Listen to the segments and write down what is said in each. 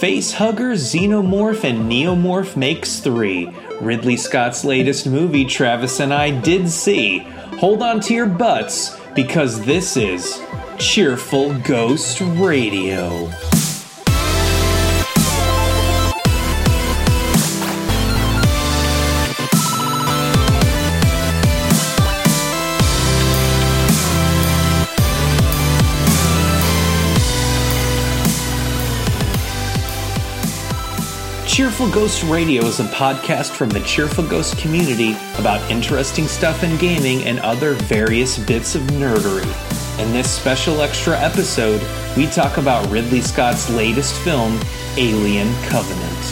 Facehugger, Xenomorph, and Neomorph makes three. Ridley Scott's latest movie, Travis and I did see. Hold on to your butts, because this is Cheerful Ghost Radio. Cheerful Ghost Radio is a podcast from the Cheerful Ghost community about interesting stuff in gaming and other various bits of nerdery. In this special extra episode, we talk about Ridley Scott's latest film, Alien Covenant.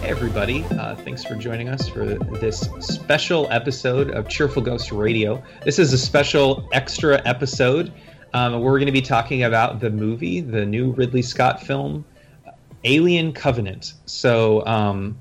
Hey, everybody. Uh, thanks for joining us for this special episode of Cheerful Ghost Radio. This is a special extra episode. Um, we're going to be talking about the movie, the new Ridley Scott film, Alien Covenant. So um,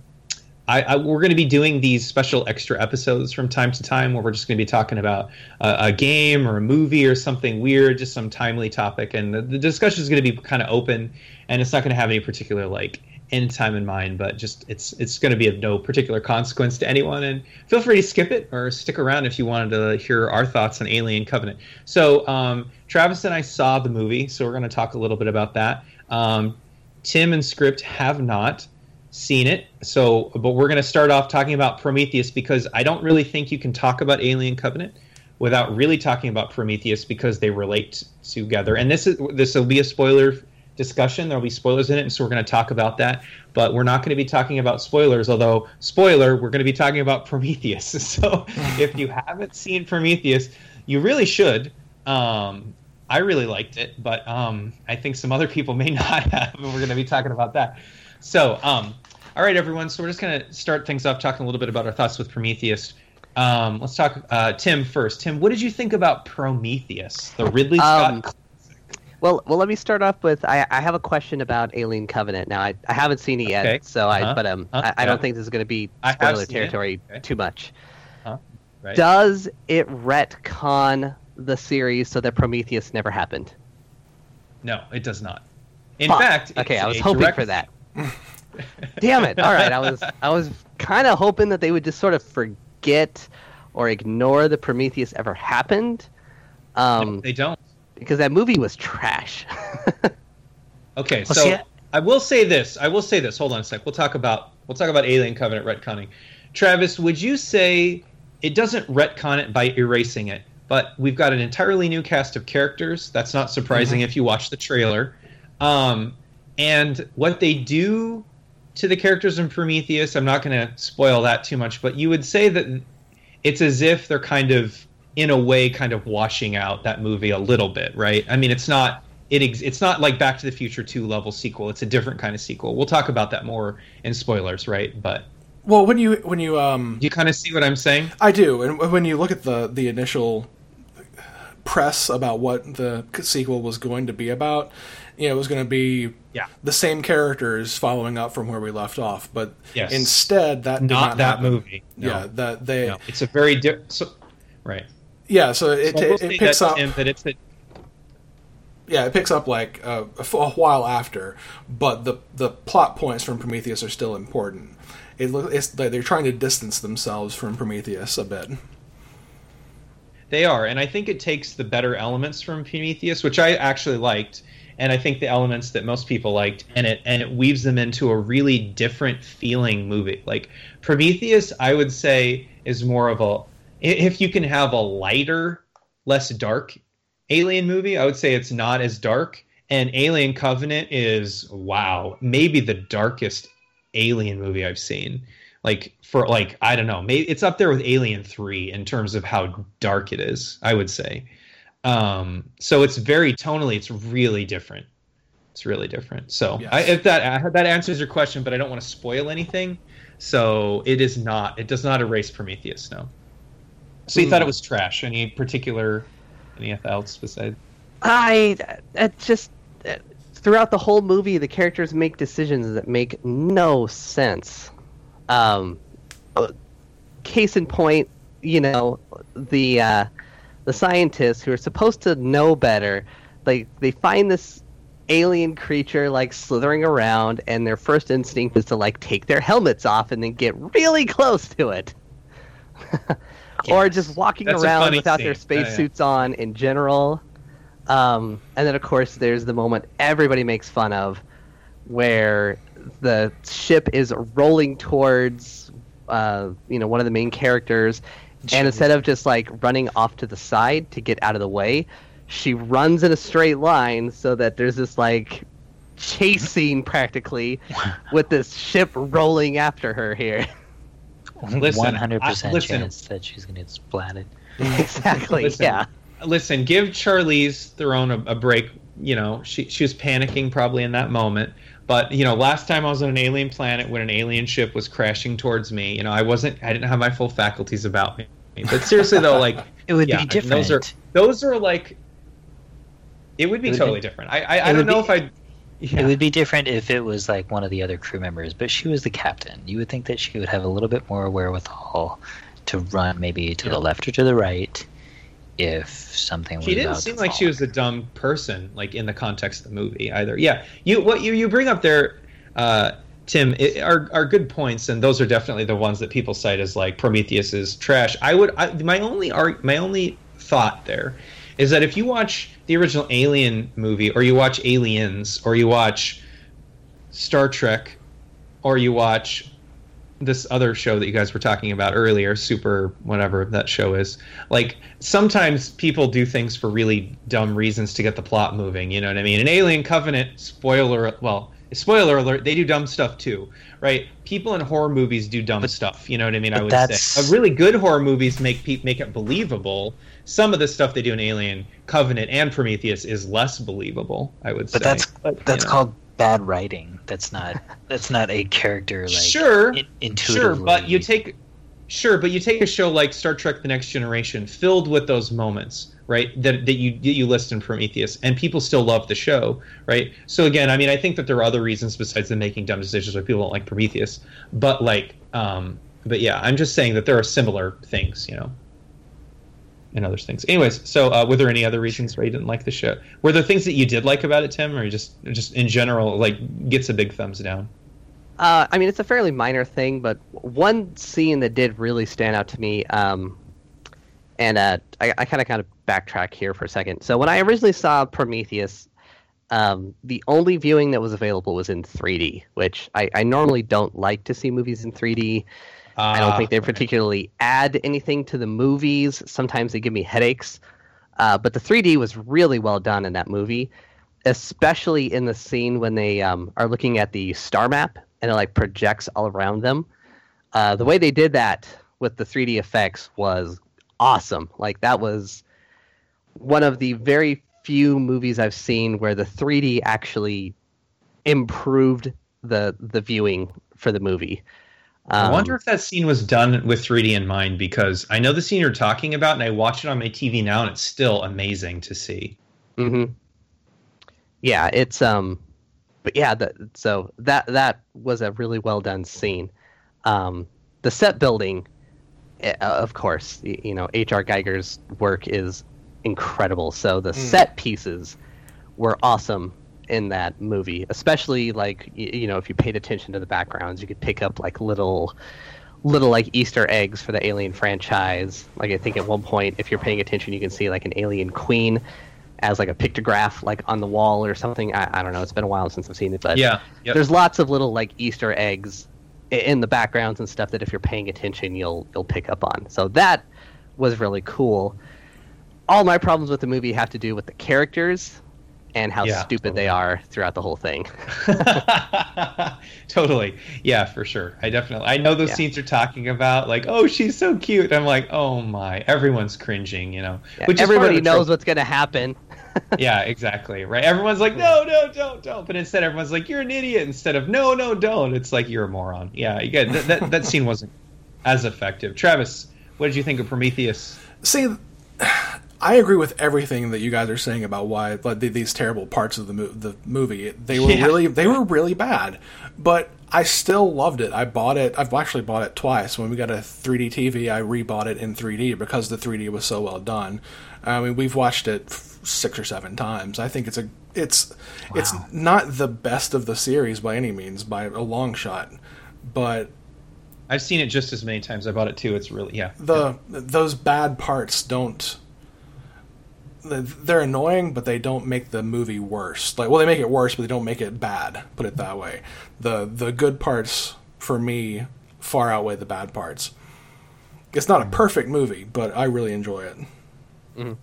I, I, we're going to be doing these special extra episodes from time to time where we're just going to be talking about a, a, game or a movie or something weird, just some timely topic. And the, the discussion is going to be kind of open and it's not going to have any particular like end time in mind, but just it's it's going to be of no particular consequence to anyone. And feel free to skip it or stick around if you wanted to hear our thoughts on Alien Covenant. So um, Travis and I saw the movie, so we're going to talk a little bit about that. Um, Tim and Script have not seen it. So, but we're going to start off talking about Prometheus because I don't really think you can talk about Alien Covenant without really talking about Prometheus because they relate together. And this is this will be a spoiler discussion. There'll be spoilers in it, and so we're going to talk about that. But we're not going to be talking about spoilers. Although spoiler, we're going to be talking about Prometheus. So if you haven't seen Prometheus, you really should. Um, I really liked it, but um, I think some other people may not have, and we're going to be talking about that. So, um, all right, everyone. So we're just going to start things off talking a little bit about our thoughts with Prometheus. Um, let's talk uh, Tim first. Tim, what did you think about Prometheus, the Ridley Scott? Um, well, well, let me start off with I, I have a question about Alien Covenant. Now, I, I haven't seen it yet, okay. so uh-huh. I but um uh-huh. I, I, don't think this is going to be spoiler territory okay. too much. Uh-huh. Right. Does it retcon the series so that Prometheus never happened? No, it does not. In Fuck. fact, okay, I was hoping direct... for that. Damn it! All right, I was I was kind of hoping that they would just sort of forget or ignore the Prometheus ever happened. Um, no, they don't because that movie was trash. okay, so I will say this. I will say this. Hold on a sec. We'll talk about we'll talk about Alien Covenant retconning. Travis, would you say it doesn't retcon it by erasing it? But we've got an entirely new cast of characters. That's not surprising mm-hmm. if you watch the trailer. Um, and what they do to the characters in Prometheus, I'm not going to spoil that too much, but you would say that it's as if they're kind of, in a way, kind of washing out that movie a little bit, right? I mean, it's not. It ex- it's not like Back to the Future 2 level sequel. It's a different kind of sequel. We'll talk about that more in spoilers, right? But well, when you when you um, you kind of see what I'm saying? I do, and when you look at the the initial press about what the sequel was going to be about, you know, it was going to be yeah. the same characters following up from where we left off, but yes. instead that not, not that happen. movie. No. Yeah, that they. No. It's a very different. So, right. Yeah, so it, so it, it picks up. That it's the, yeah, it picks up like uh, a, a, while after, but the the plot points from Prometheus are still important it it's they're trying to distance themselves from Prometheus a bit. They are, and I think it takes the better elements from Prometheus, which I actually liked, and I think the elements that most people liked, and it and it weaves them into a really different feeling movie. Like Prometheus, I would say is more of a if you can have a lighter, less dark alien movie, I would say it's not as dark. And Alien Covenant is wow, maybe the darkest alien movie I've seen. Like for like I don't know, maybe it's up there with Alien Three in terms of how dark it is. I would say. Um, so it's very tonally, it's really different. It's really different. So yes. I, if that that answers your question, but I don't want to spoil anything. So it is not. It does not erase Prometheus. No. So you mm. thought it was trash? Any particular anything else besides? I it just throughout the whole movie, the characters make decisions that make no sense. Um, case in point, you know, the uh, the scientists who are supposed to know better, they they find this alien creature like slithering around, and their first instinct is to like take their helmets off and then get really close to it. or just walking That's around without scene. their spacesuits oh, yeah. on in general. Um, and then, of course, there's the moment everybody makes fun of where the ship is rolling towards, uh, you know, one of the main characters, and instead of just like running off to the side to get out of the way, she runs in a straight line so that there's this like chase scene practically with this ship rolling after her here. One hundred percent chance that she's gonna get splatted. exactly. Listen, yeah. Listen, give Charlize Theron a, a break. You know, she she was panicking probably in that moment. But you know, last time I was on an alien planet when an alien ship was crashing towards me, you know, I wasn't, I didn't have my full faculties about me. But seriously though, like it would yeah, be different. Those are those are like, it would be it totally be, different. I I, I don't know be, if I. Yeah. It would be different if it was like one of the other crew members, but she was the captain. You would think that she would have a little bit more wherewithal to run maybe to yeah. the left or to the right if something she didn't seem like she was a dumb person like in the context of the movie either. Yeah you what you, you bring up there uh, tim it, are, are good points and those are definitely the ones that people cite as like prometheus is trash. I would I, my only art my only thought there is that if you watch the original alien movie or you watch aliens or you watch star trek or you watch this other show that you guys were talking about earlier, super whatever that show is. Like sometimes people do things for really dumb reasons to get the plot moving. You know what I mean? An Alien Covenant spoiler, well, spoiler alert, they do dumb stuff too, right? People in horror movies do dumb but, stuff. You know what I mean? I would that's... say. really good horror movies make pe- make it believable. Some of the stuff they do in Alien Covenant and Prometheus is less believable. I would but say. That's, but that's called bad writing. That's not that's not a character like sure in, intuitively. Sure, but you take sure, but you take a show like Star Trek: The Next Generation, filled with those moments, right? That that you that you list in Prometheus, and people still love the show, right? So again, I mean, I think that there are other reasons besides them making dumb decisions why people don't like Prometheus, but like, um, but yeah, I'm just saying that there are similar things, you know and other things. Anyways, so uh, were there any other reasons why you didn't like the show? Were there things that you did like about it, Tim, or just just in general like gets a big thumbs down? Uh, I mean, it's a fairly minor thing, but one scene that did really stand out to me, um, and uh, I, kind of kind of backtrack here for a second. So when I originally saw Prometheus, um, the only viewing that was available was in 3D, which I, I normally don't like to see movies in 3D. Uh, I don't think they ah, particularly add anything to the movies. Sometimes they give me headaches. Uh, but the 3D was really well done in that movie, especially in the scene when they um, are looking at the star map and it like projects all around them. Uh, the way they did that with the 3D effects was awesome. Like that was one of the very few movies I've seen where the 3D actually improved the the viewing for the movie. Um, I wonder if that scene was done with 3D in mind because I know the scene you're talking about, and I watch it on my TV now, and it's still amazing to see. Hmm. Yeah, it's um, but yeah, the, so that that was a really well done scene. Um, the set building, eh, uh, of course, you know, H.R. Giger's work is incredible. So the mm. set pieces were awesome in that movie, especially like you know if you paid attention to the backgrounds, you could pick up like little little like Easter eggs for the Alien franchise. Like I think at one point, if you're paying attention, you can see like an alien queen as like a pictograph like on the wall or something. I, I don't know. It's been a while since I've seen it, but yeah, yep. there's lots of little like Easter eggs in the backgrounds and stuff that if you're paying attention, you'll you'll pick up on. So that was really cool. All my problems with the movie have to do with the characters and how yeah, stupid totally. they are throughout the whole thing. totally. Yeah, for sure. I definitely I know those yeah. scenes are talking about like, oh, she's so cute. I'm like, oh my, everyone's cringing, you know. Yeah, Which everybody knows what's gonna happen. yeah, exactly. Right. Everyone's like, no, no, don't, don't. But instead, everyone's like, you're an idiot. Instead of no, no, don't. It's like you're a moron. Yeah. Yeah. That that, that scene wasn't as effective. Travis, what did you think of Prometheus? See, I agree with everything that you guys are saying about why like, these terrible parts of the, mo- the movie. They were yeah. really they were really bad, but I still loved it. I bought it. I've actually bought it twice. When we got a 3D TV, I rebought it in 3D because the 3D was so well done. I mean, we've watched it six or seven times. I think it's a It's wow. it's not the best of the series by any means by a long shot, but I've seen it just as many times. I bought it too. It's really yeah. The yeah. those bad parts don't. They're annoying, but they don't make the movie worse. Like, well, they make it worse, but they don't make it bad. Put it that way. the The good parts for me far outweigh the bad parts. It's not a perfect movie, but I really enjoy it. Mm-hmm.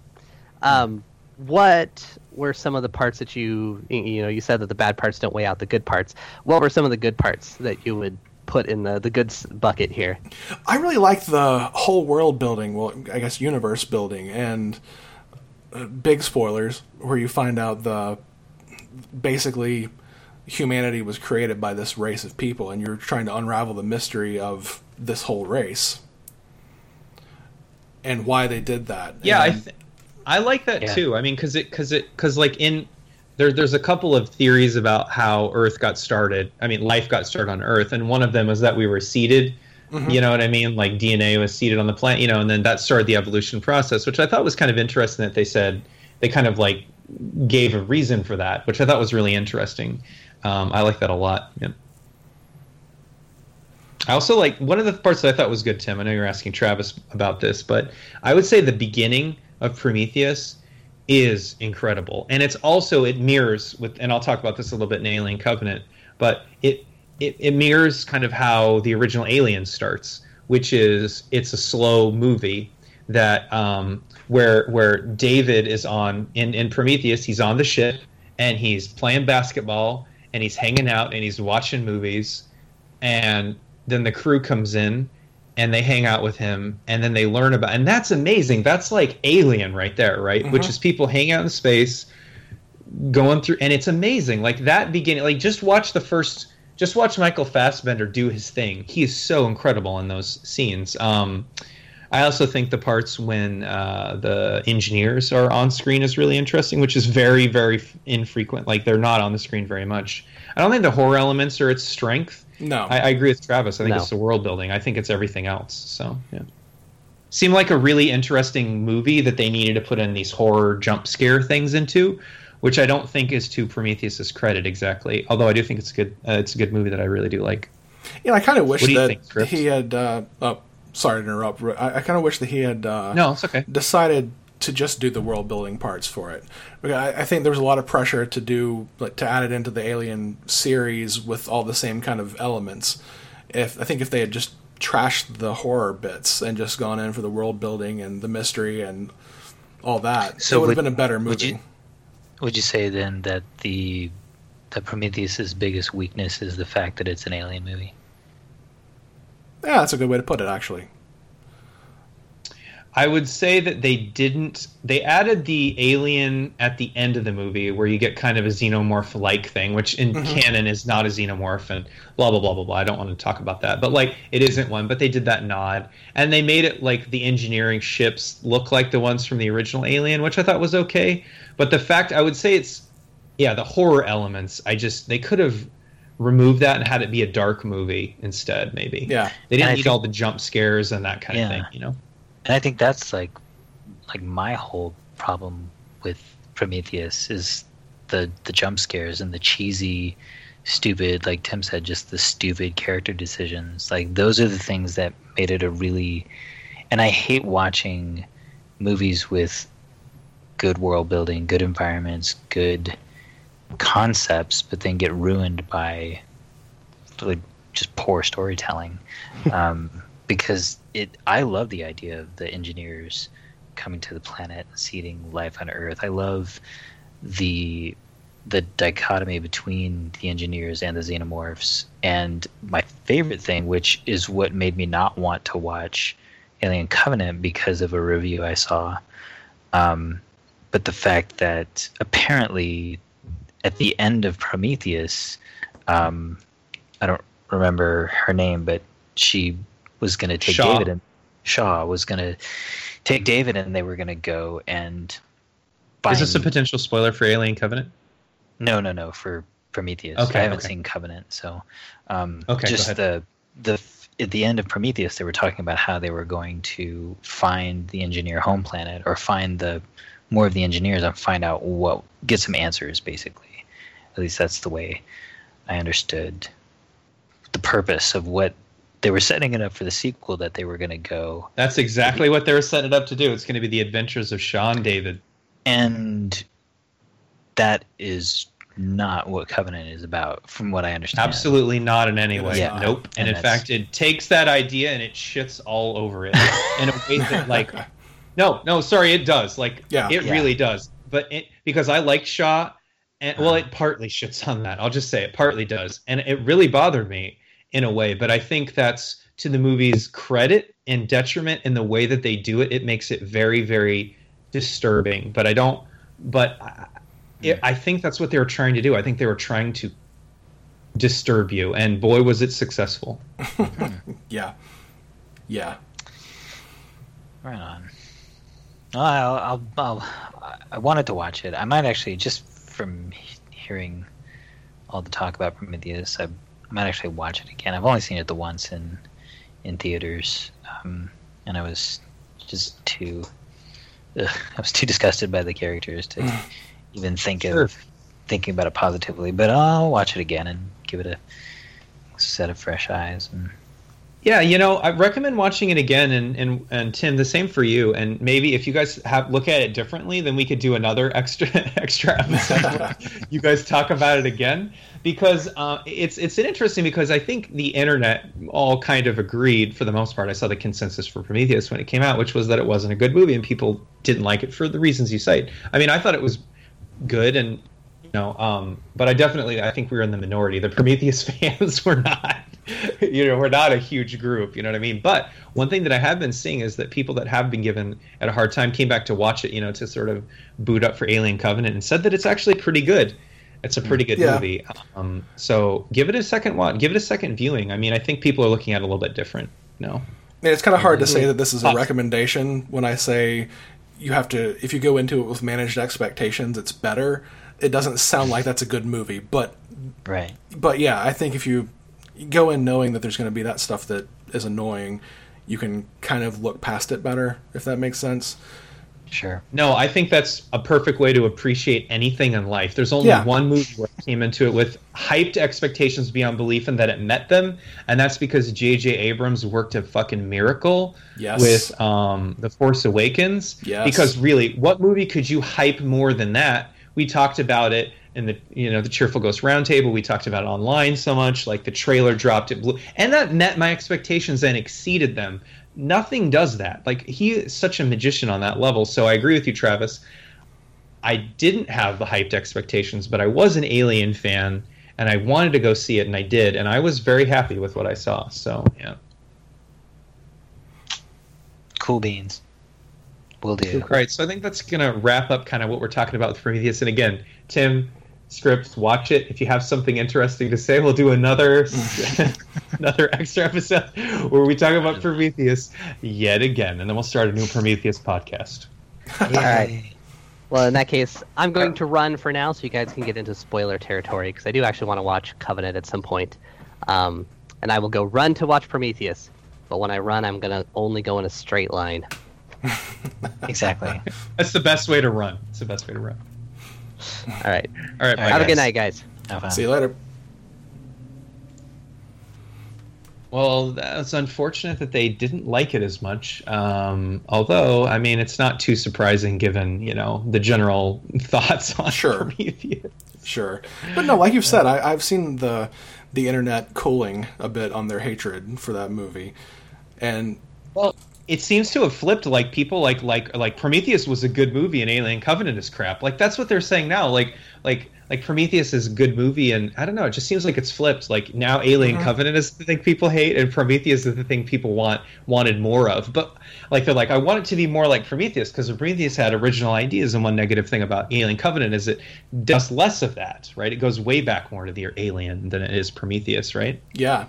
Um, what were some of the parts that you you know you said that the bad parts don't weigh out the good parts? What were some of the good parts that you would put in the the goods bucket here? I really liked the whole world building. Well, I guess universe building and big spoilers where you find out the basically humanity was created by this race of people, and you're trying to unravel the mystery of this whole race and why they did that. Yeah, and, I th- I like that yeah. too. I mean, because it because it because like in there, there's a couple of theories about how Earth got started. I mean, life got started on Earth, and one of them is that we were seeded. Mm-hmm. You know what I mean? Like DNA was seeded on the planet. You know, and then that started the evolution process, which I thought was kind of interesting. That they said they kind of like gave a reason for that, which I thought was really interesting. Um, I like that a lot. Yeah. I also like one of the parts that I thought was good, Tim. I know you're asking Travis about this, but I would say the beginning of Prometheus is incredible, and it's also it mirrors with, and I'll talk about this a little bit in Alien Covenant, but it it, it mirrors kind of how the original Alien starts, which is it's a slow movie that um, where where David is on in in Prometheus, he's on the ship and he's playing basketball and he's hanging out and he's watching movies and then the crew comes in and they hang out with him and then they learn about and that's amazing. That's like alien right there right? Mm-hmm. which is people hanging out in space going through and it's amazing. Like that beginning like just watch the first just watch michael fassbender do his thing he is so incredible in those scenes um, I also think the parts when uh, the engineers are on screen is really interesting, which is very, very infrequent. Like they're not on the screen very much. I don't think the horror elements are its strength. No, I, I agree with Travis. I think no. it's the world building. I think it's everything else. So yeah, seemed like a really interesting movie that they needed to put in these horror jump scare things into, which I don't think is to Prometheus's credit exactly. Although I do think it's a good. Uh, it's a good movie that I really do like. Yeah, I kind of wish that think, he had. Uh, oh, sorry to interrupt. I, I kind of wish that he had uh, no, it's okay. decided to just do the world building parts for it. I, I, think there was a lot of pressure to do like to add it into the Alien series with all the same kind of elements. If I think if they had just trashed the horror bits and just gone in for the world building and the mystery and all that, so it would have been a better movie. Would you, say then that the that Prometheus's biggest weakness is the fact that it's an alien movie? Yeah, that's a good way to put it, actually. I would say that they didn't. They added the alien at the end of the movie, where you get kind of a xenomorph-like thing, which in mm-hmm. canon is not a xenomorph, and blah blah blah blah blah. I don't want to talk about that, but like it isn't one. But they did that nod, and they made it like the engineering ships look like the ones from the original Alien, which I thought was okay. But the fact, I would say it's, yeah, the horror elements. I just they could have remove that and had it be a dark movie instead maybe yeah they didn't need all the jump scares and that kind yeah. of thing you know and i think that's like like my whole problem with prometheus is the the jump scares and the cheesy stupid like tim said just the stupid character decisions like those are the things that made it a really and i hate watching movies with good world building good environments good concepts, but then get ruined by like just poor storytelling. Um, because it, I love the idea of the engineers coming to the planet and seeding life on Earth. I love the the dichotomy between the engineers and the xenomorphs. And my favorite thing, which is what made me not want to watch Alien Covenant because of a review I saw, um, but the fact that apparently at the end of Prometheus, um, I don't remember her name, but she was going to take Shaw. David and Shaw was going to take David, and they were going to go and. Is this a potential spoiler for Alien Covenant? No, no, no. For Prometheus, okay, I haven't okay. seen Covenant, so um, okay, just the the at the end of Prometheus, they were talking about how they were going to find the engineer home planet or find the more of the engineers and find out what get some answers basically. At least that's the way I understood the purpose of what they were setting it up for the sequel that they were going to go. That's exactly what they were setting it up to do. It's going to be the adventures of Sean David. And that is not what Covenant is about, from what I understand. Absolutely not in any way. Yeah. Nope. And, and in fact, it takes that idea and it shits all over it in a way that, like, no, no, sorry, it does. Like, yeah. it yeah. really does. But it, because I like Shaw, and well, it partly shits on that. I'll just say it partly does, and it really bothered me in a way. But I think that's to the movie's credit and detriment in the way that they do it. It makes it very, very disturbing. But I don't. But it, I think that's what they were trying to do. I think they were trying to disturb you, and boy, was it successful. yeah, yeah. Right on. I'll, I'll, I'll, i wanted to watch it. I might actually, just from hearing all the talk about Prometheus, I might actually watch it again. I've only seen it the once in in theaters, um, and I was just too. Ugh, I was too disgusted by the characters to even think sure. of thinking about it positively. But I'll watch it again and give it a set of fresh eyes. And yeah, you know, I recommend watching it again. And and and Tim, the same for you. And maybe if you guys have look at it differently, then we could do another extra extra episode. you guys talk about it again because uh, it's it's interesting because I think the internet all kind of agreed for the most part. I saw the consensus for Prometheus when it came out, which was that it wasn't a good movie, and people didn't like it for the reasons you cite. I mean, I thought it was good and you know um, but i definitely i think we were in the minority the prometheus fans were not you know we're not a huge group you know what i mean? But one thing that i have been seeing is that people that have been given at a hard time came back to watch it you know to sort of boot up for alien covenant and said that it's actually pretty good. It's a pretty good yeah. movie. Um, so give it a second watch give it a second viewing. I mean i think people are looking at it a little bit different you know? I it's kind of hard to say that this is a recommendation when I say you have to if you go into it with managed expectations, it's better. It doesn't sound like that's a good movie, but right. But yeah, I think if you go in knowing that there's going to be that stuff that is annoying, you can kind of look past it better if that makes sense. Sure. No, I think that's a perfect way to appreciate anything in life. There's only yeah. one movie where I came into it with hyped expectations beyond belief and that it met them, and that's because J.J. Abrams worked a fucking miracle yes. with um, The Force Awakens. Yes. Because really, what movie could you hype more than that? We talked about it in the you know the Cheerful Ghost Roundtable. We talked about it online so much. Like the trailer dropped, it blew, and that met my expectations and exceeded them nothing does that. Like he is such a magician on that level. So I agree with you, Travis. I didn't have the hyped expectations, but I was an Alien fan and I wanted to go see it and I did and I was very happy with what I saw. So, yeah. Cool beans. Will do. All right, so I think that's going to wrap up kind of what we're talking about with Prometheus. And again, Tim, scripts, watch it. If you have something interesting to say, we'll do another another extra episode where we talk about Prometheus yet again, and then we'll start a new Prometheus podcast. All right. Well, in that case, I'm going to run for now, so you guys can get into spoiler territory because I do actually want to watch Covenant at some point. Um, and I will go run to watch Prometheus. But when I run, I'm gonna only go in a straight line. exactly. That's the best way to run. It's the best way to run. All right. All right. Have guys. a good night, guys. See you later. Well, that's unfortunate that they didn't like it as much. Um, although, I mean, it's not too surprising given you know the general thoughts on sure. Prometheus. Sure, but no, like you've said, I, I've seen the the internet cooling a bit on their hatred for that movie, and well, it seems to have flipped. Like people like like like Prometheus was a good movie and Alien Covenant is crap. Like that's what they're saying now. Like like like Prometheus is a good movie, and I don't know. It just seems like it's flipped. Like now, Alien mm-hmm. Covenant is the thing people hate, and Prometheus is the thing people want wanted more of. But like they're like, I want it to be more like Prometheus because Prometheus had original ideas, and one negative thing about Alien Covenant is it does less of that. Right? It goes way back more to the Alien than it is Prometheus. Right? Yeah.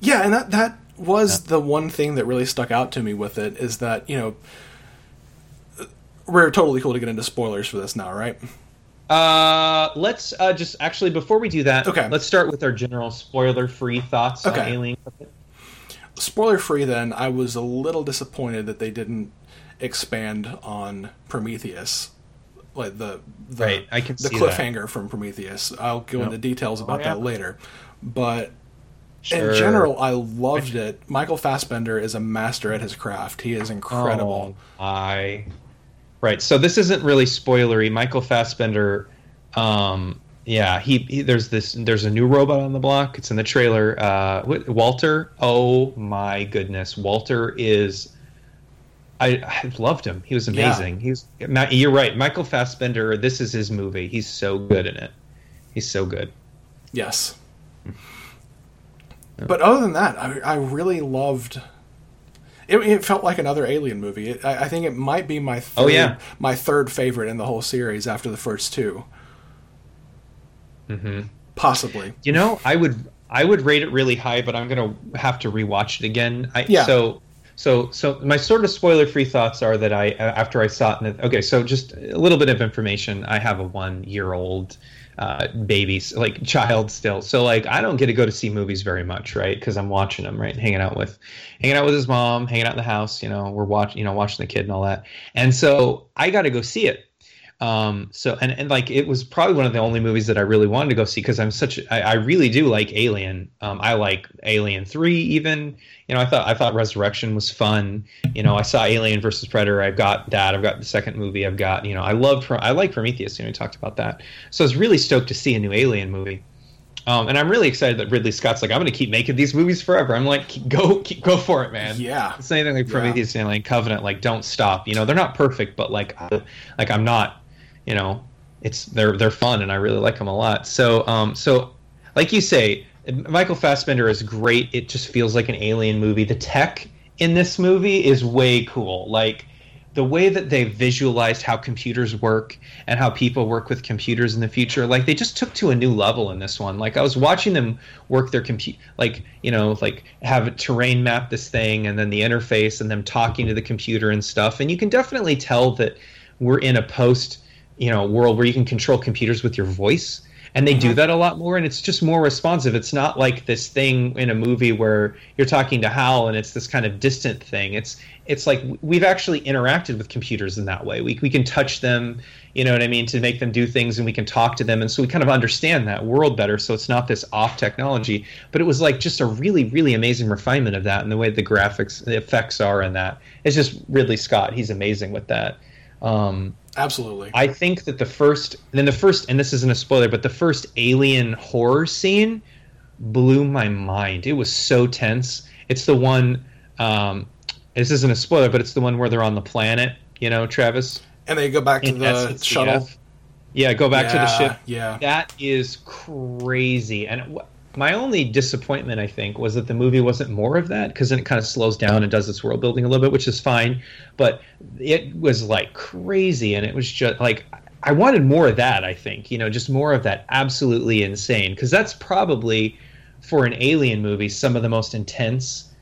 Yeah, and that that was yeah. the one thing that really stuck out to me with it is that you know we're totally cool to get into spoilers for this now, right? Uh, let's uh, just actually before we do that, okay. Let's start with our general spoiler-free thoughts okay. on Alien. Spoiler-free, then I was a little disappointed that they didn't expand on Prometheus like the the, right. I can the cliffhanger that. from Prometheus. I'll go into details about oh, yeah. that later. But sure. in general, I loved it. Michael Fassbender is a master at his craft. He is incredible. Oh, I right. So this isn't really spoilery. Michael Fassbender. Um, yeah, he, he, there's this there's a new robot on the block. It's in the trailer. Uh, Walter. Oh my goodness, Walter is I, I loved him. He was amazing. Yeah. He's you're right. Michael Fassbender. This is his movie. He's so good in it. He's so good. Yes. But other than that, I, I really loved. It, it, felt like another Alien movie. It, I, I, think it might be my third, oh, yeah. my third favorite in the whole series after the first 2 mm-hmm. Possibly. You know, I would I would rate it really high, but I'm gonna have to rewatch it again. I, yeah. So so, so my sort of spoiler-free thoughts are that I, after I saw it, the, okay, so just a little bit of information. I have a one-year-old uh, baby, like child still, so like I don't get to go to see movies very much, right? Because I'm watching them, right, hanging out with, hanging out with his mom, hanging out in the house. You know, we're watching, you know, watching the kid and all that. And so I got to go see it um, so and, and like it was probably one of the only movies that I really wanted to go see because I'm such I, I really do like Alien. Um, I like Alien Three even. You know, I thought I thought Resurrection was fun. You know, I saw Alien versus Predator. I've got that. I've got the second movie. I've got you know I love I like Prometheus. You know, we talked about that. So I was really stoked to see a new Alien movie. Um, and I'm really excited that Ridley Scott's like, I'm going to keep making these movies forever. I'm like, go, keep, go for it, man. Yeah. It's anything like Prometheus yeah. and like Covenant, like don't stop. You know, they're not perfect, but like, like I'm not you know, it's they're they're fun and I really like them a lot. So um so like you say, Michael Fassbender is great. It just feels like an alien movie. The tech in this movie is way cool. Like the way that they visualized how computers work and how people work with computers in the future like they just took to a new level in this one like i was watching them work their compute like you know like have a terrain map this thing and then the interface and them talking to the computer and stuff and you can definitely tell that we're in a post you know world where you can control computers with your voice. And they do mm-hmm. that a lot more and it's just more responsive. It's not like this thing in a movie where you're talking to hal and it's this kind of distant thing. It's it's like we've actually interacted with computers in that way. We, we can touch them you know what i mean to make them do things and we can talk to them. And so we kind of understand that world better. So it's not this off technology. But it was like just a really really amazing refinement of that and the way the graphics the effects are in that. It's just ridley scott. He's amazing with that. Um, Absolutely. I think that the first, then the first, and this isn't a spoiler, but the first alien horror scene blew my mind. It was so tense. It's the one, um, this isn't a spoiler, but it's the one where they're on the planet, you know, Travis? And they go back to the shuttle. Yeah, go back yeah, to the ship. Yeah. That is crazy. And my only disappointment, I think, was that the movie wasn't more of that because then it kind of slows down and does its world building a little bit, which is fine. But it was like crazy, and it was just like I wanted more of that. I think you know, just more of that absolutely insane because that's probably for an alien movie some of the most intense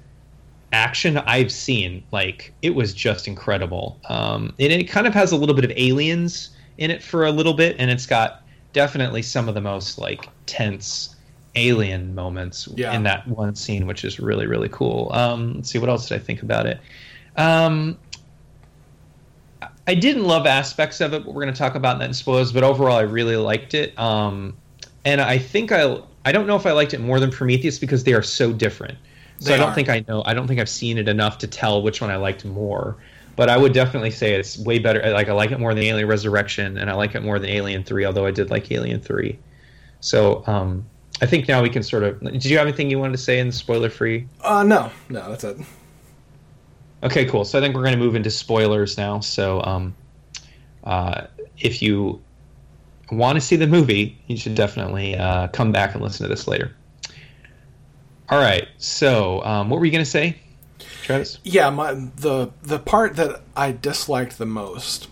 action I've seen. Like it was just incredible, um, and it kind of has a little bit of aliens in it for a little bit, and it's got definitely some of the most like tense alien moments yeah. in that one scene, which is really really cool. Um, let's see, what else did I think about it? Um, I didn't love aspects of it, but we're going to talk about that in spoilers. But overall, I really liked it. Um, and I think I I don't know if I liked it more than Prometheus because they are so different. So they I don't are. think I know. I don't think I've seen it enough to tell which one I liked more. But I would definitely say it's way better. Like I like it more than Alien Resurrection, and I like it more than Alien Three. Although I did like Alien Three. So um, I think now we can sort of. Did you have anything you wanted to say in spoiler free? Uh, no, no, that's it. Okay, cool. So I think we're going to move into spoilers now. So, um, uh, if you want to see the movie, you should definitely uh, come back and listen to this later. All right. So, um, what were you going to say, Travis? Yeah, my the the part that I disliked the most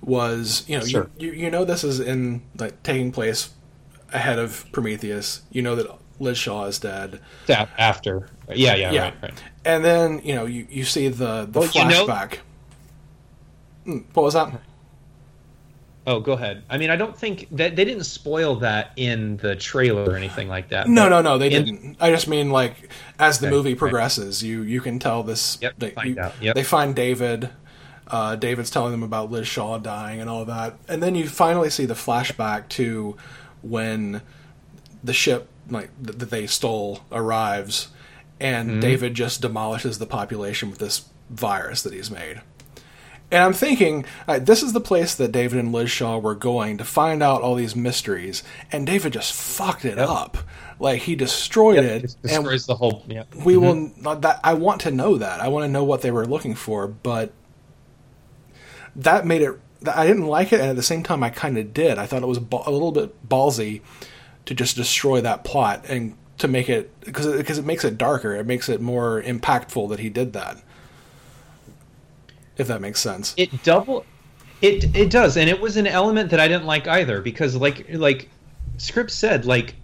was you know sure. you, you you know this is in like taking place ahead of Prometheus. You know that Liz Shaw is dead. After, yeah, yeah, yeah. Right, right. And then you know you, you see the the well, flashback. You know, hmm, what was that? Oh, go ahead. I mean, I don't think that they didn't spoil that in the trailer or anything like that. No, no, no, they in... didn't. I just mean like as the okay, movie progresses, right. you you can tell this. Yep, they, find you, out. Yep. they find David. Uh, David's telling them about Liz Shaw dying and all that, and then you finally see the flashback to when the ship like that they stole arrives, and mm-hmm. David just demolishes the population with this virus that he's made. And I'm thinking, uh, this is the place that David and Liz Shaw were going to find out all these mysteries, and David just fucked it yep. up. Like he destroyed yep, it, it destroys the whole. We mm-hmm. will. That I want to know that. I want to know what they were looking for, but that made it. I didn't like it, and at the same time, I kind of did. I thought it was a little bit ballsy to just destroy that plot and to make it because because it makes it darker. It makes it more impactful that he did that. If that makes sense. It double. It it does, and it was an element that I didn't like either because like like Scripps said like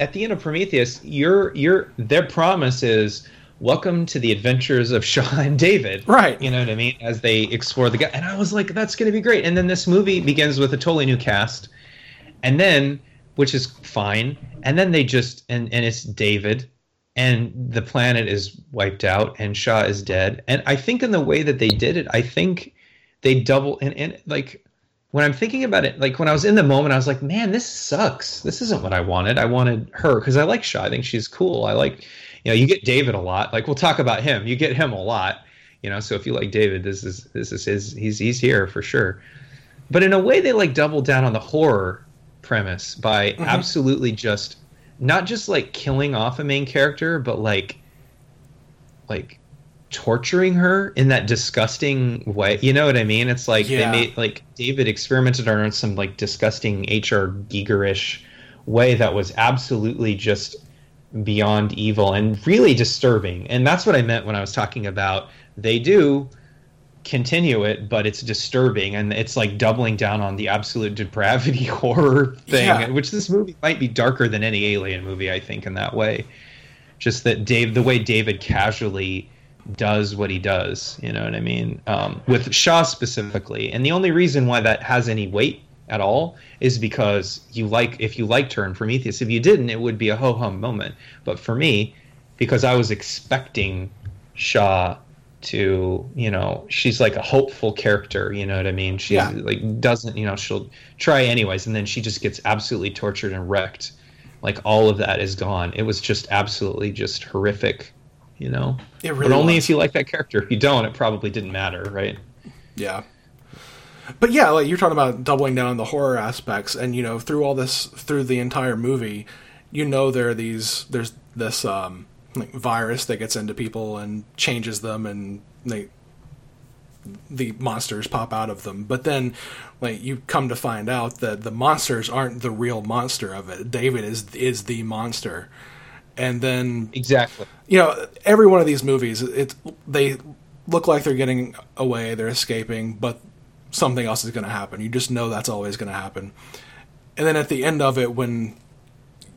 at the end of Prometheus, your your their promise is welcome to the adventures of Shaw and David. Right. You know what I mean? As they explore the guy. And I was like, that's going to be great. And then this movie begins with a totally new cast. And then which is fine. And then they just and and it's David, and the planet is wiped out, and Shaw is dead. And I think in the way that they did it, I think they double and and like when I'm thinking about it, like when I was in the moment, I was like, man, this sucks. This isn't what I wanted. I wanted her because I like Shaw. I think she's cool. I like, you know, you get David a lot. Like we'll talk about him. You get him a lot. You know, so if you like David, this is this is his. He's he's here for sure. But in a way, they like double down on the horror premise by mm-hmm. absolutely just not just like killing off a main character, but like like torturing her in that disgusting way. You know what I mean? It's like yeah. they made like David experimented on her in some like disgusting H.R. Gigerish way that was absolutely just beyond evil and really disturbing. And that's what I meant when I was talking about they do continue it, but it's disturbing and it's like doubling down on the absolute depravity horror thing, yeah. which this movie might be darker than any alien movie, I think, in that way. Just that Dave, the way David casually does what he does, you know what I mean? Um, with Shaw specifically. And the only reason why that has any weight at all is because you like, if you liked her in Prometheus, if you didn't, it would be a ho hum moment. But for me, because I was expecting Shaw to you know she's like a hopeful character you know what i mean? She yeah. like doesn't you know she'll try anyways and then she just gets absolutely tortured and wrecked. Like all of that is gone. It was just absolutely just horrific you know? It really but only was. if you like that character. If you don't it probably didn't matter right? Yeah but yeah like you're talking about doubling down on the horror aspects and you know through all this through the entire movie you know there are these there's this um like virus that gets into people and changes them and they the monsters pop out of them. But then like you come to find out that the monsters aren't the real monster of it. David is is the monster. And then exactly. you know every one of these movies it they look like they're getting away they're escaping but something else is going to happen you just know that's always going to happen and then at the end of it when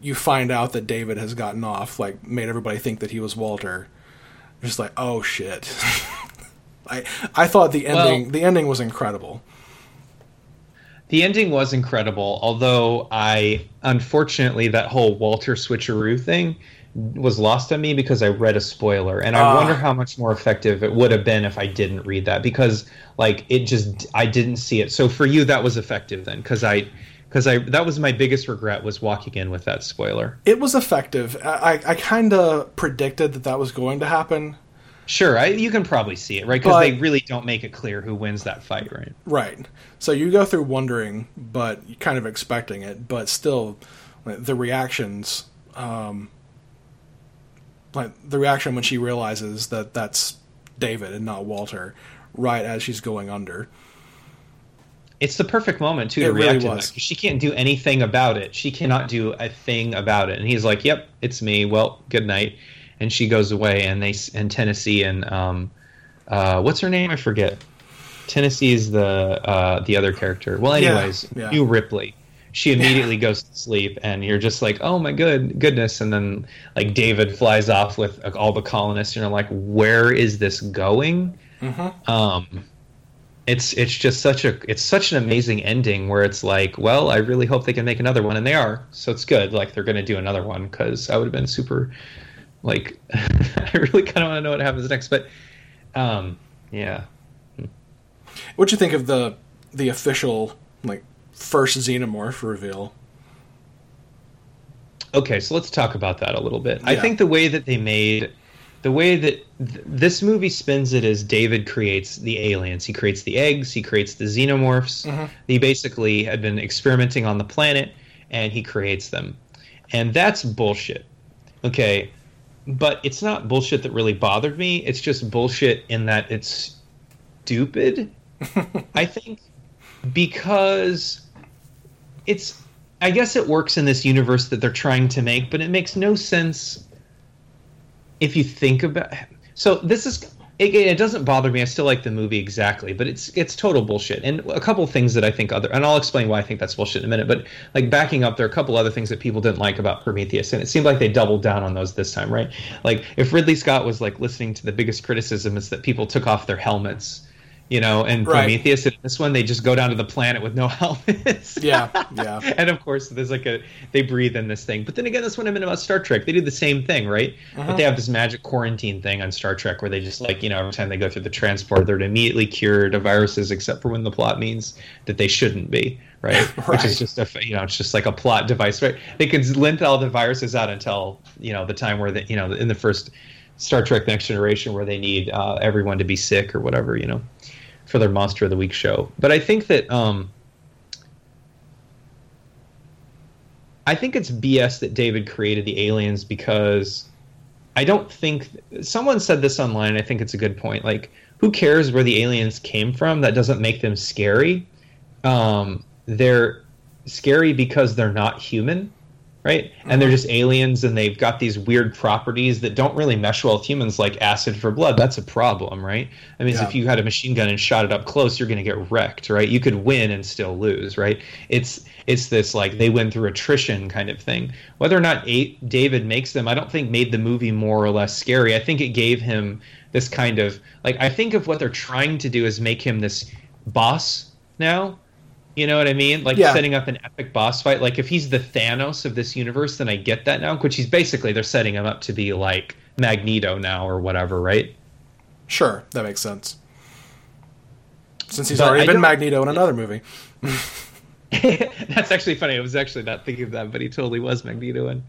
you find out that David has gotten off, like made everybody think that he was Walter. Just like, oh shit. I I thought the ending well, the ending was incredible. The ending was incredible, although I unfortunately that whole Walter switcheroo thing was lost on me because I read a spoiler, and I uh, wonder how much more effective it would have been if I didn't read that because like it just I didn't see it. So for you that was effective then because I because I that was my biggest regret was walking in with that spoiler. It was effective. I I kind of predicted that that was going to happen. Sure, I, you can probably see it, right? Because they really don't make it clear who wins that fight, right? Right. So you go through wondering, but kind of expecting it, but still, the reactions, um, like the reaction when she realizes that that's David and not Walter, right as she's going under it's the perfect moment too it to react really to that she can't do anything about it. She cannot do a thing about it. And he's like, "Yep, it's me. Well, good night." And she goes away, and they and Tennessee and um, uh, what's her name? I forget. Tennessee is the uh, the other character. Well, anyways, yeah, yeah. Ripley. She immediately yeah. goes to sleep, and you're just like, "Oh my good goodness!" And then like David flies off with all the colonists, and you're like, "Where is this going?" Mm-hmm. Um, it's it's just such a it's such an amazing ending where it's like well i really hope they can make another one and they are so it's good like they're going to do another one because i would have been super like i really kind of want to know what happens next but um yeah What'd you think of the the official like first xenomorph reveal? Okay, so let's talk about that a little bit. Yeah. I think the way that they made the way that th- this movie spins it is David creates the aliens. He creates the eggs, he creates the xenomorphs. Mm-hmm. He basically had been experimenting on the planet and he creates them. And that's bullshit. Okay. But it's not bullshit that really bothered me. It's just bullshit in that it's stupid. I think because it's I guess it works in this universe that they're trying to make, but it makes no sense if you think about. So this is it, it, doesn't bother me. I still like the movie exactly, but it's it's total bullshit. And a couple things that I think other, and I'll explain why I think that's bullshit in a minute. But like backing up, there are a couple other things that people didn't like about Prometheus, and it seemed like they doubled down on those this time, right? Like if Ridley Scott was like listening to the biggest criticism is that people took off their helmets you know, and right. Prometheus. And this one, they just go down to the planet with no helmets. yeah, yeah. And of course, there's like a they breathe in this thing. But then again, this one I meant about Star Trek. They do the same thing, right? Uh-huh. But they have this magic quarantine thing on Star Trek where they just like you know every time they go through the transport, they're immediately cured of viruses, except for when the plot means that they shouldn't be. Right? right? Which is just a you know it's just like a plot device, right? They can lint all the viruses out until you know the time where the you know in the first Star Trek Next Generation where they need uh, everyone to be sick or whatever, you know for their Monster of the Week show. But I think that um, I think it's BS that David created the aliens because I don't think someone said this online. I think it's a good point. Like, who cares where the aliens came from? That doesn't make them scary. Um, they're scary because they're not human right? And they're just aliens and they've got these weird properties that don't really mesh well with humans, like acid for blood. That's a problem, right? I mean, yeah. if you had a machine gun and shot it up close, you're going to get wrecked, right? You could win and still lose, right? It's it's this like they win through attrition kind of thing. Whether or not David makes them, I don't think made the movie more or less scary. I think it gave him this kind of like I think of what they're trying to do is make him this boss now you know what I mean? Like yeah. setting up an epic boss fight. Like if he's the Thanos of this universe, then I get that now. Which he's basically they're setting him up to be like Magneto now or whatever, right? Sure, that makes sense. Since he's but already I been Magneto in another movie. That's actually funny. I was actually not thinking of that, but he totally was Magneto in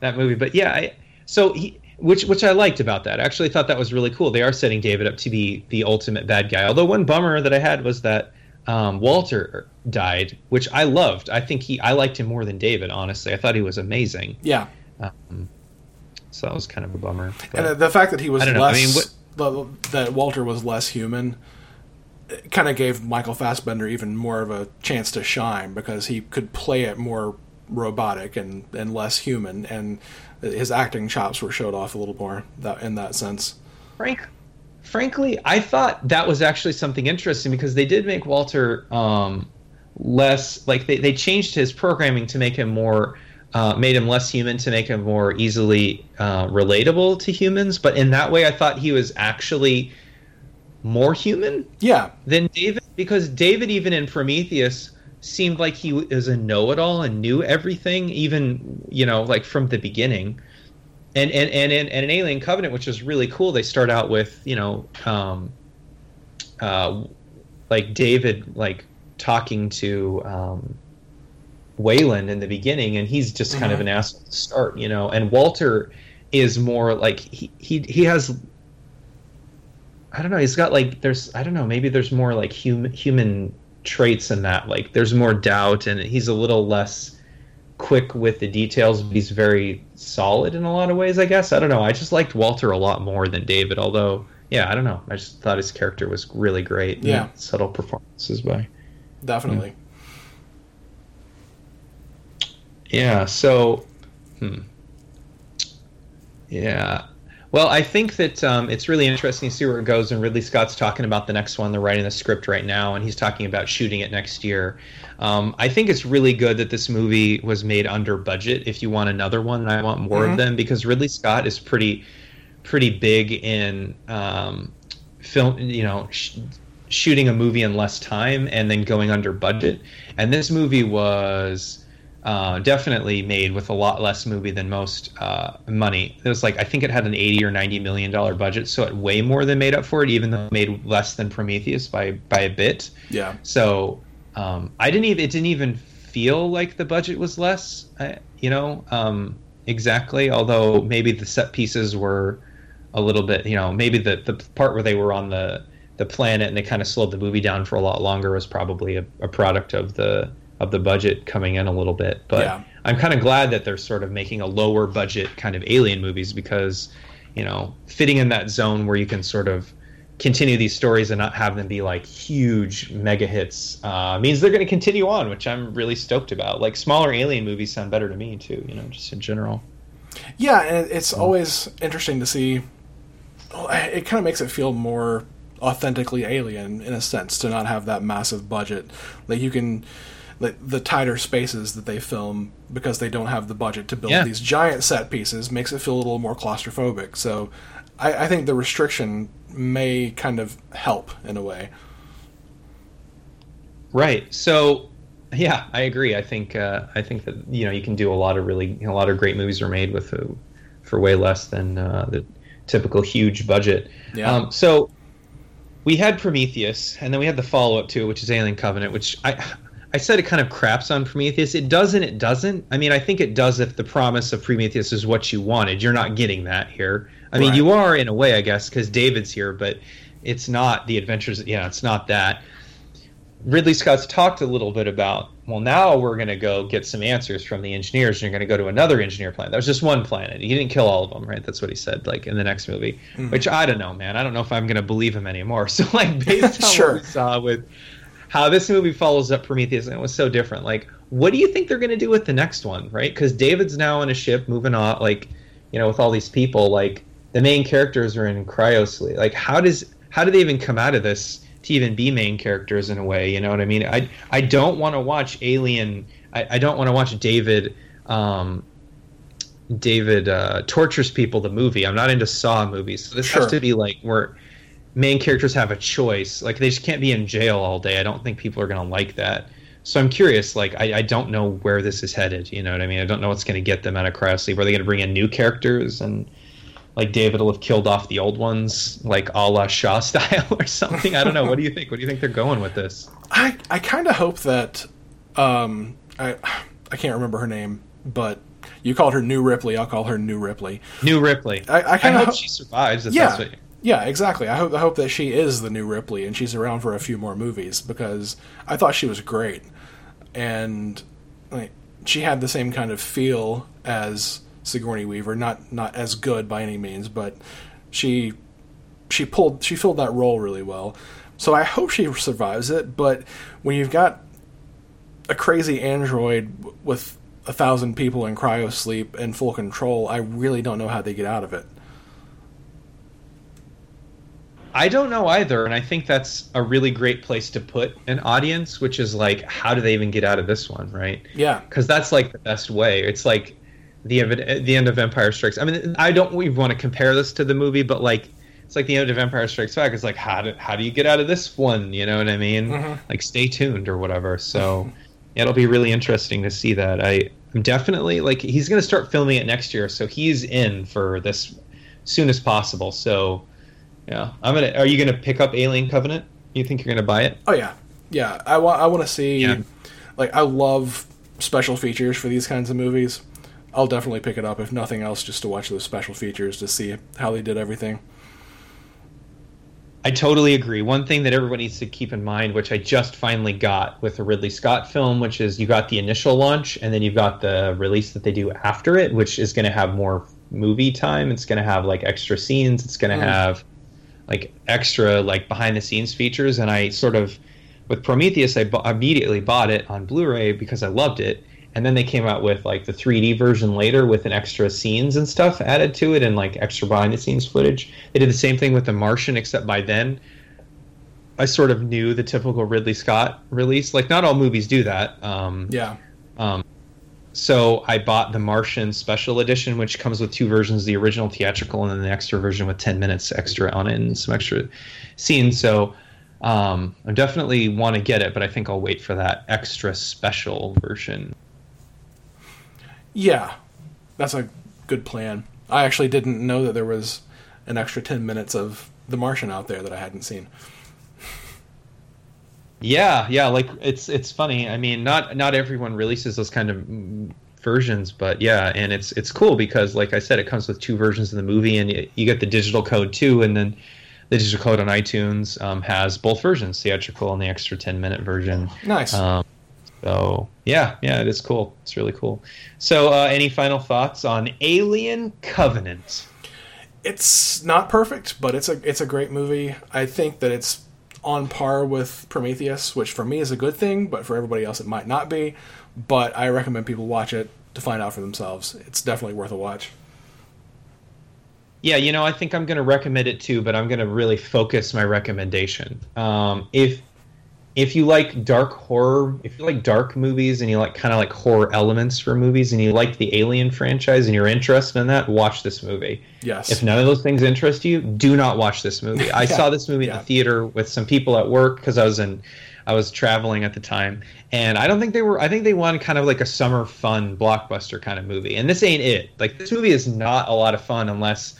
that movie. But yeah, I, so he, which which I liked about that. I actually thought that was really cool. They are setting David up to be the ultimate bad guy. Although one bummer that I had was that um, Walter died, which I loved. I think he I liked him more than David. Honestly, I thought he was amazing. Yeah. Um, so that was kind of a bummer. But, and the fact that he was less, I mean, what, that Walter was less human, kind of gave Michael Fassbender even more of a chance to shine because he could play it more robotic and, and less human, and his acting chops were showed off a little more that in that sense. Frank frankly, I thought that was actually something interesting because they did make Walter um, less like they, they changed his programming to make him more uh, made him less human to make him more easily uh, relatable to humans. But in that way, I thought he was actually more human. Yeah. Than David, because David, even in Prometheus, seemed like he was a know-it-all and knew everything, even you know, like from the beginning and and and in and an Alien Covenant, which is really cool. They start out with you know, um, uh, like David like talking to um, Weyland in the beginning, and he's just kind mm-hmm. of an asshole to start, you know. And Walter is more like he he he has. I don't know. He's got like there's I don't know. Maybe there's more like human human traits in that. Like there's more doubt, and he's a little less quick with the details, but he's very solid in a lot of ways, I guess. I don't know. I just liked Walter a lot more than David, although, yeah, I don't know. I just thought his character was really great. Yeah. Subtle performances by. Definitely. Yeah, yeah so. Hmm. Yeah. Well, I think that um, it's really interesting to see where it goes. And Ridley Scott's talking about the next one. They're writing the script right now, and he's talking about shooting it next year. Um, I think it's really good that this movie was made under budget. If you want another one, and I want more mm-hmm. of them, because Ridley Scott is pretty, pretty big in um, film. You know, sh- shooting a movie in less time and then going under budget. And this movie was uh, definitely made with a lot less movie than most uh, money. It was like I think it had an eighty or ninety million dollar budget, so it way more than made up for it, even though it made less than Prometheus by by a bit. Yeah. So um, I didn't even it didn't even feel like the budget was less, you know, um, exactly. Although maybe the set pieces were a little bit, you know, maybe the the part where they were on the the planet and they kind of slowed the movie down for a lot longer was probably a, a product of the of the budget coming in a little bit. But yeah. I'm kind of glad that they're sort of making a lower budget kind of alien movies because, you know, fitting in that zone where you can sort of continue these stories and not have them be like huge mega hits uh, means they're going to continue on, which I'm really stoked about. Like smaller alien movies sound better to me too, you know, just in general. Yeah, and it's always interesting to see. It kind of makes it feel more authentically alien in a sense to not have that massive budget. Like you can the, the tighter spaces that they film because they don't have the budget to build yeah. these giant set pieces makes it feel a little more claustrophobic. So I, I think the restriction may kind of help in a way. Right. So yeah, I agree. I think uh, I think that you know you can do a lot of really a lot of great movies are made with uh, for way less than uh, the typical huge budget. Yeah. Um, so we had Prometheus, and then we had the follow up to it, which is Alien Covenant, which I I said it kind of craps on Prometheus. It doesn't. It doesn't. I mean, I think it does if the promise of Prometheus is what you wanted. You're not getting that here. I mean, right. you are in a way, I guess, because David's here, but it's not the adventures. Yeah, it's not that. Ridley Scott's talked a little bit about. Well, now we're going to go get some answers from the engineers. And you're going to go to another engineer planet. That was just one planet. He didn't kill all of them, right? That's what he said. Like in the next movie, mm-hmm. which I don't know, man. I don't know if I'm going to believe him anymore. So, like, based on sure. what we saw with how this movie follows up Prometheus and it was so different. Like, what do you think they're going to do with the next one, right? Because David's now on a ship moving on, like, you know, with all these people. Like, the main characters are in cryosleep. Like, how does how do they even come out of this to even be main characters in a way? You know what I mean? I I don't want to watch Alien. I, I don't want to watch David. Um, David uh, tortures people. The movie. I'm not into Saw movies. So this sure. has to be like where main characters have a choice. Like they just can't be in jail all day. I don't think people are going to like that. So I'm curious. Like I, I don't know where this is headed. You know what I mean? I don't know what's going to get them out of cryosleep. Are they going to bring in new characters and like David will have killed off the old ones, like a la Shaw style or something? I don't know. what do you think? What do you think they're going with this? I I kind of hope that um I I can't remember her name, but you called her New Ripley. I'll call her New Ripley. New Ripley. I, I kind of hope ho- she survives. yeah, yeah, exactly. I hope I hope that she is the new Ripley and she's around for a few more movies because I thought she was great, and like she had the same kind of feel as Sigourney Weaver. Not not as good by any means, but she she pulled she filled that role really well. So I hope she survives it. But when you've got a crazy android with a thousand people in cryo sleep and full control, I really don't know how they get out of it. I don't know either, and I think that's a really great place to put an audience, which is like, how do they even get out of this one, right? Yeah, because that's like the best way. It's like the the end of Empire Strikes. I mean, I don't even want to compare this to the movie, but like, it's like the end of Empire Strikes Back. It's like, how do how do you get out of this one? You know what I mean? Mm-hmm. Like, stay tuned or whatever. So, yeah, it'll be really interesting to see that. I I'm definitely like he's going to start filming it next year, so he's in for this soon as possible. So yeah, I'm gonna. Are you gonna pick up Alien Covenant? You think you're gonna buy it? Oh yeah, yeah. I want. I want to see. Yeah. Like I love special features for these kinds of movies. I'll definitely pick it up if nothing else, just to watch those special features to see how they did everything. I totally agree. One thing that everyone needs to keep in mind, which I just finally got with a Ridley Scott film, which is you got the initial launch and then you've got the release that they do after it, which is going to have more movie time. It's going to have like extra scenes. It's going to mm. have like extra like behind the scenes features and i sort of with prometheus I immediately bought it on blu-ray because i loved it and then they came out with like the 3d version later with an extra scenes and stuff added to it and like extra behind the scenes footage. They did the same thing with the martian except by then i sort of knew the typical ridley scott release. Like not all movies do that um, yeah. um, so I bought the Martian special edition, which comes with two versions: the original theatrical and then the extra version with ten minutes extra on it and some extra scenes. So um, I definitely want to get it, but I think I'll wait for that extra special version. Yeah, that's a good plan. I actually didn't know that there was an extra ten minutes of The Martian out there that I hadn't seen. Yeah, yeah, like it's it's funny. I mean, not not everyone releases those kind of versions, but yeah, and it's it's cool because, like I said, it comes with two versions of the movie, and you, you get the digital code too, and then the digital code on iTunes um, has both versions, theatrical and the extra ten minute version. Nice. Um, so yeah, yeah, it is cool. It's really cool. So, uh, any final thoughts on Alien Covenant? It's not perfect, but it's a it's a great movie. I think that it's on par with Prometheus, which for me is a good thing, but for everybody else it might not be. But I recommend people watch it to find out for themselves. It's definitely worth a watch. Yeah, you know, I think I'm going to recommend it too, but I'm going to really focus my recommendation. Um, if if you like dark horror, if you like dark movies and you like kind of like horror elements for movies and you like the Alien franchise and you're interested in that, watch this movie. Yes. If none of those things interest you, do not watch this movie. I yeah. saw this movie yeah. in the theater with some people at work because I was in I was traveling at the time, and I don't think they were. I think they wanted kind of like a summer fun blockbuster kind of movie, and this ain't it. Like this movie is not a lot of fun unless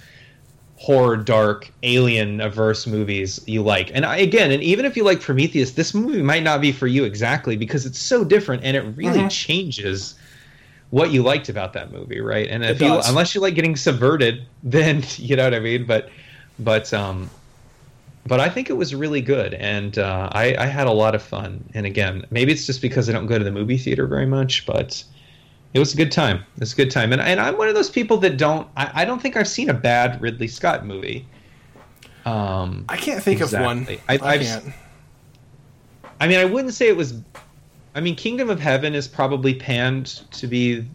horror, dark, alien averse movies you like. And I, again, and even if you like Prometheus, this movie might not be for you exactly because it's so different and it really mm-hmm. changes what you liked about that movie, right? And if you unless you like getting subverted, then you know what I mean. But but um but I think it was really good, and uh, I, I had a lot of fun. And again, maybe it's just because I don't go to the movie theater very much, but it was a good time. It was a good time, and and I'm one of those people that don't. I, I don't think I've seen a bad Ridley Scott movie. Um, I can't think exactly. of one. I, I can't. I mean, I wouldn't say it was. I mean, Kingdom of Heaven is probably panned to be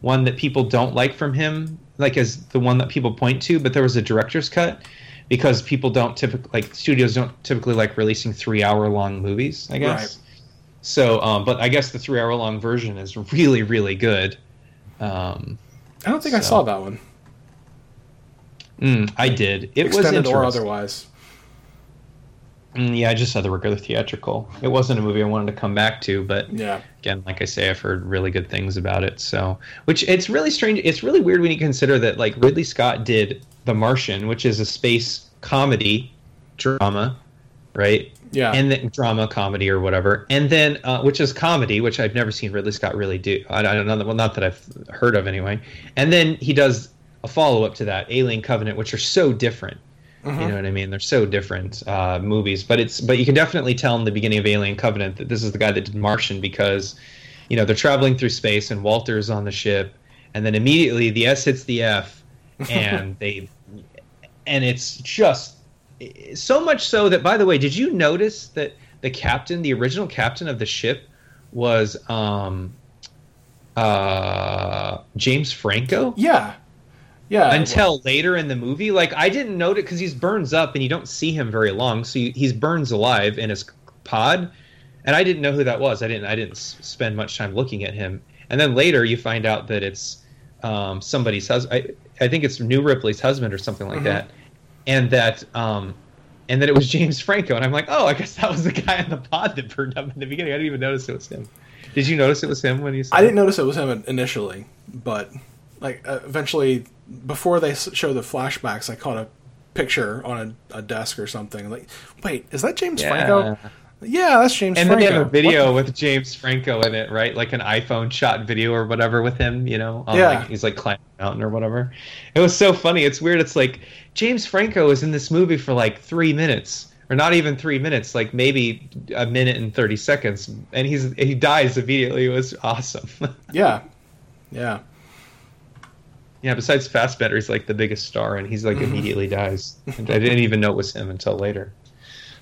one that people don't like from him, like as the one that people point to. But there was a director's cut because people don't typically like studios don't typically like releasing three hour long movies. I guess. Right. So, um, but I guess the three hour long version is really, really good. Um, I don't think so. I saw that one. Mm, I did. It Extended was or otherwise. Mm, yeah, I just saw the regular theatrical. It wasn't a movie I wanted to come back to, but yeah. Again, like I say, I've heard really good things about it. So, which it's really strange. It's really weird when you consider that like Ridley Scott did The Martian, which is a space comedy drama, right? Yeah. And then drama, comedy, or whatever, and then uh, which is comedy, which I've never seen Ridley Scott really do. I, I don't know. that Well, not that I've heard of anyway. And then he does a follow up to that, Alien Covenant, which are so different. Mm-hmm. You know what I mean? They're so different uh, movies, but it's but you can definitely tell in the beginning of Alien Covenant that this is the guy that did Martian because, you know, they're traveling through space and Walter's on the ship, and then immediately the S hits the F, and they, and it's just so much so that, by the way, did you notice that the captain, the original captain of the ship, was um, uh, James Franco? Yeah. Yeah. Until later in the movie, like I didn't note it because he's burns up and you don't see him very long, so he's burns alive in his pod, and I didn't know who that was. I didn't. I didn't spend much time looking at him, and then later you find out that it's um, somebody's husband. I, I think it's New Ripley's husband or something like mm-hmm. that and that um, and that it was James Franco, and I'm like, oh, I guess that was the guy in the pod that burned up in the beginning. I didn't even notice it was him. Did you notice it was him when you? Saw I didn't notice it was him initially, but like uh, eventually, before they show the flashbacks, I caught a picture on a, a desk or something. Like, wait, is that James yeah. Franco? Yeah, that's James. And Franco. then they have a video with James Franco in it, right? Like an iPhone shot video or whatever with him. You know, um, yeah. Like he's like climbing a mountain or whatever. It was so funny. It's weird. It's like James Franco is in this movie for like three minutes, or not even three minutes, like maybe a minute and thirty seconds, and he's he dies immediately. It was awesome. yeah, yeah, yeah. Besides Fassbender, he's like the biggest star, and he's like mm-hmm. immediately dies. I didn't even know it was him until later.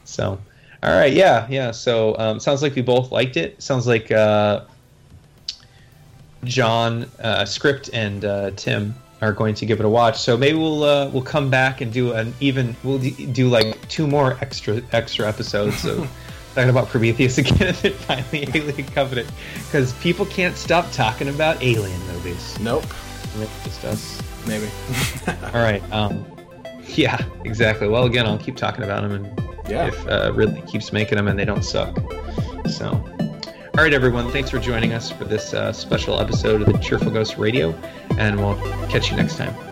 So, all right, yeah, yeah. So um, sounds like we both liked it. Sounds like uh, John, uh, script, and uh, Tim are going to give it a watch. So maybe we'll uh, we'll come back and do an even we'll do like two more extra extra episodes of talking about Prometheus again and then finally Alien Covenant because people can't stop talking about alien movies. Nope, maybe just us. Maybe. All right. Um, yeah, exactly. Well, again, I'll keep talking about them, and yeah. if uh, Ridley keeps making them and they don't suck. So. All right, everyone. Thanks for joining us for this uh, special episode of the Cheerful Ghost Radio, and we'll catch you next time.